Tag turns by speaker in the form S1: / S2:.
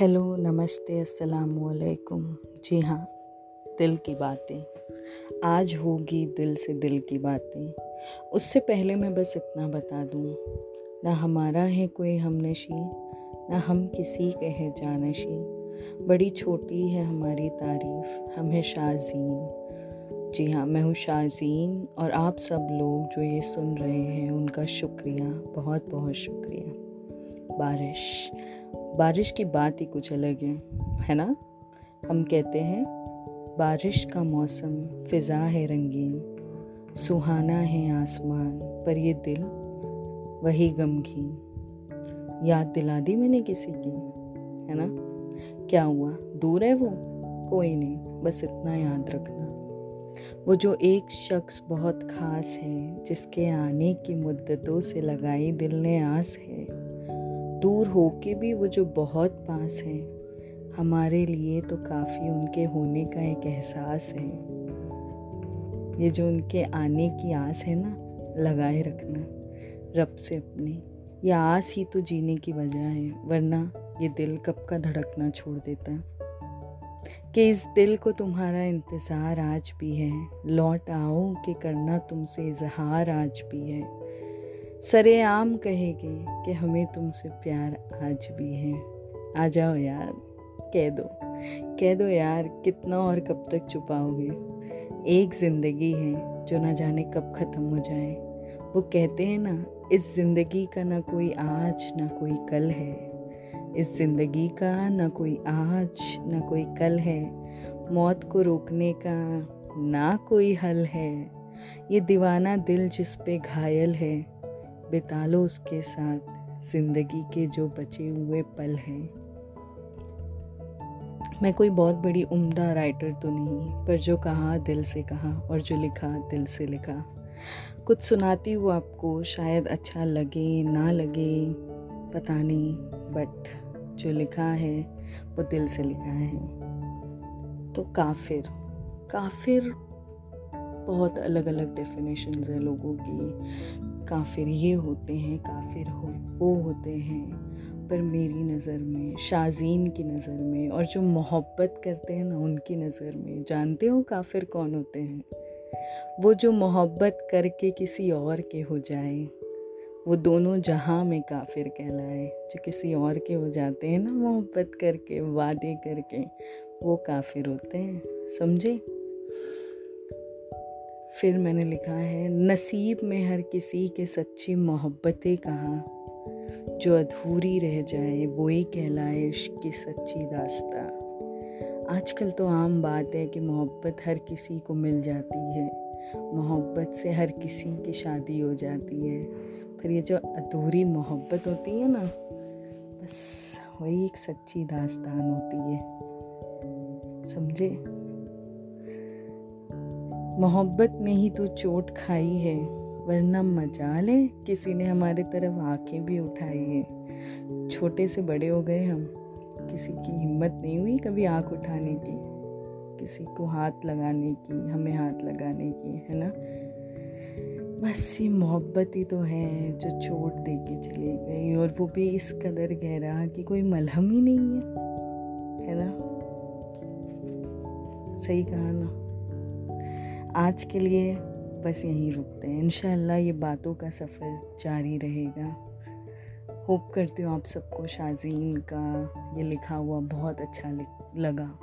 S1: Hello, नमस्ते, अस्सलाम वालेकुम जी हाँ दिल की बातें। आज होगी दिल से दिल की बातें। उससे पहले मैं बस इतना बता दूँ, ना हमारा है कोई हमनशी, ना हम किसी के हैं जानशी। बड़ी छोटी है हमारी तारीफ़, हम हैं शाजीन जी हाँ मैं हूँ शाजीन और आप सब लोग जो ये सुन रहे हैं, उनका शुक्रिया बहुत बहुत शुक्रिया। बारिश। बारिश की बात ही कुछ अलग है है ना? हम कहते हैं, बारिश का मौसम फ़िज़ा है रंगीन, सुहाना है आसमान, पर ये दिल वही गमगीन। याद दिला दी मैंने किसी की, है ना? क्या हुआ? दूर है वो? कोई नहीं, बस इतना याद रखना। वो जो एक शख्स बहुत ख़ास है, जिसके आने की मुद्दतों से लगाई दिल ने आस है दूर हो के भी वो जो बहुत पास हैं, हमारे लिए तो काफ़ी उनके होने का एक एहसास है। ये जो उनके आने की आस है ना, लगाए रखना, रब से अपने, ये आस ही तो जीने की वजह है, वरना ये दिल कब का धड़कना छोड़ देता। कि इस दिल को तुम्हारा इंतज़ार आज भी है, लौट आओ कि करना तुमसे इजहार आज भी है। सरे आम कहेगे कि हमें तुमसे प्यार आज भी है। आ जाओ यार, कह दो। कह दो यार, कितना और कब तक छुपाओगे? एक ज़िंदगी है, जो ना जाने कब ख़त्म हो जाए। वो कहते हैं ना, इस ज़िंदगी का ना कोई आज, ना कोई कल है। इस ज़िंदगी का ना कोई आज, ना कोई कल है। मौत को रोकने का ना कोई हल है। ये दीवाना दिल जिस पे घायल है बिता लो उसके साथ ज़िंदगी के जो बचे हुए पल हैं। मैं कोई बहुत बड़ी उम्दा राइटर तो नहीं, पर जो कहा दिल से कहा और जो लिखा दिल से लिखा। कुछ सुनाती हूँ आपको, शायद अच्छा लगे, ना लगे, पता नहीं बट जो लिखा है, वो दिल से लिखा है। तो काफिर काफिर बहुत अलग अलग डेफिनेशन है लोगों की। काफिर ये होते हैं, काफिर हो, वो होते हैं। पर मेरी नज़र में, शाजीन की नज़र में और जो मोहब्बत करते हैं ना, उनकी नज़र में, जानते हो काफिर कौन होते हैं? वो जो मोहब्बत करके किसी और के हो जाए, वो दोनों जहाँ में काफिर कहलाए, जो किसी और के हो जाते हैं ना, मोहब्बत करके, वादे करके, वो काफिर होते हैं, समझे? फिर मैंने लिखा है, नसीब में हर किसी के सच्ची मोहब्बतें कहाँ? जो अधूरी रह जाए वो ही कहलाए इश्क की सच्ची दास्ता। आजकल तो आम बात है कि मोहब्बत हर किसी को मिल जाती है। मोहब्बत से हर किसी की शादी हो जाती है। पर ये जो अधूरी मोहब्बत होती है ना, बस वही एक सच्ची दास्तान होती है। समझे? मोहब्बत में ही तो चोट खाई है, वरना मजाल है किसी ने हमारे तरफ़ आँखें भी उठाई है। छोटे से बड़े हो गए हम। किसी की हिम्मत नहीं हुई कभी आँख उठाने की। किसी को हाथ लगाने की, हमें हाथ लगाने की, है ना? बस ये मोहब्बत ही तो है जो चोट दे के चली गई, और वो भी इस कदर गहरा कि कोई मलहम ही नहीं है। है ना? सही कहा ना? आज के लिए बस यहीं रुकते हैं। इन ये बातों का सफ़र जारी रहेगा। होप करती हूँ आप सबको शाजीन का ये लिखा हुआ बहुत अच्छा लगा।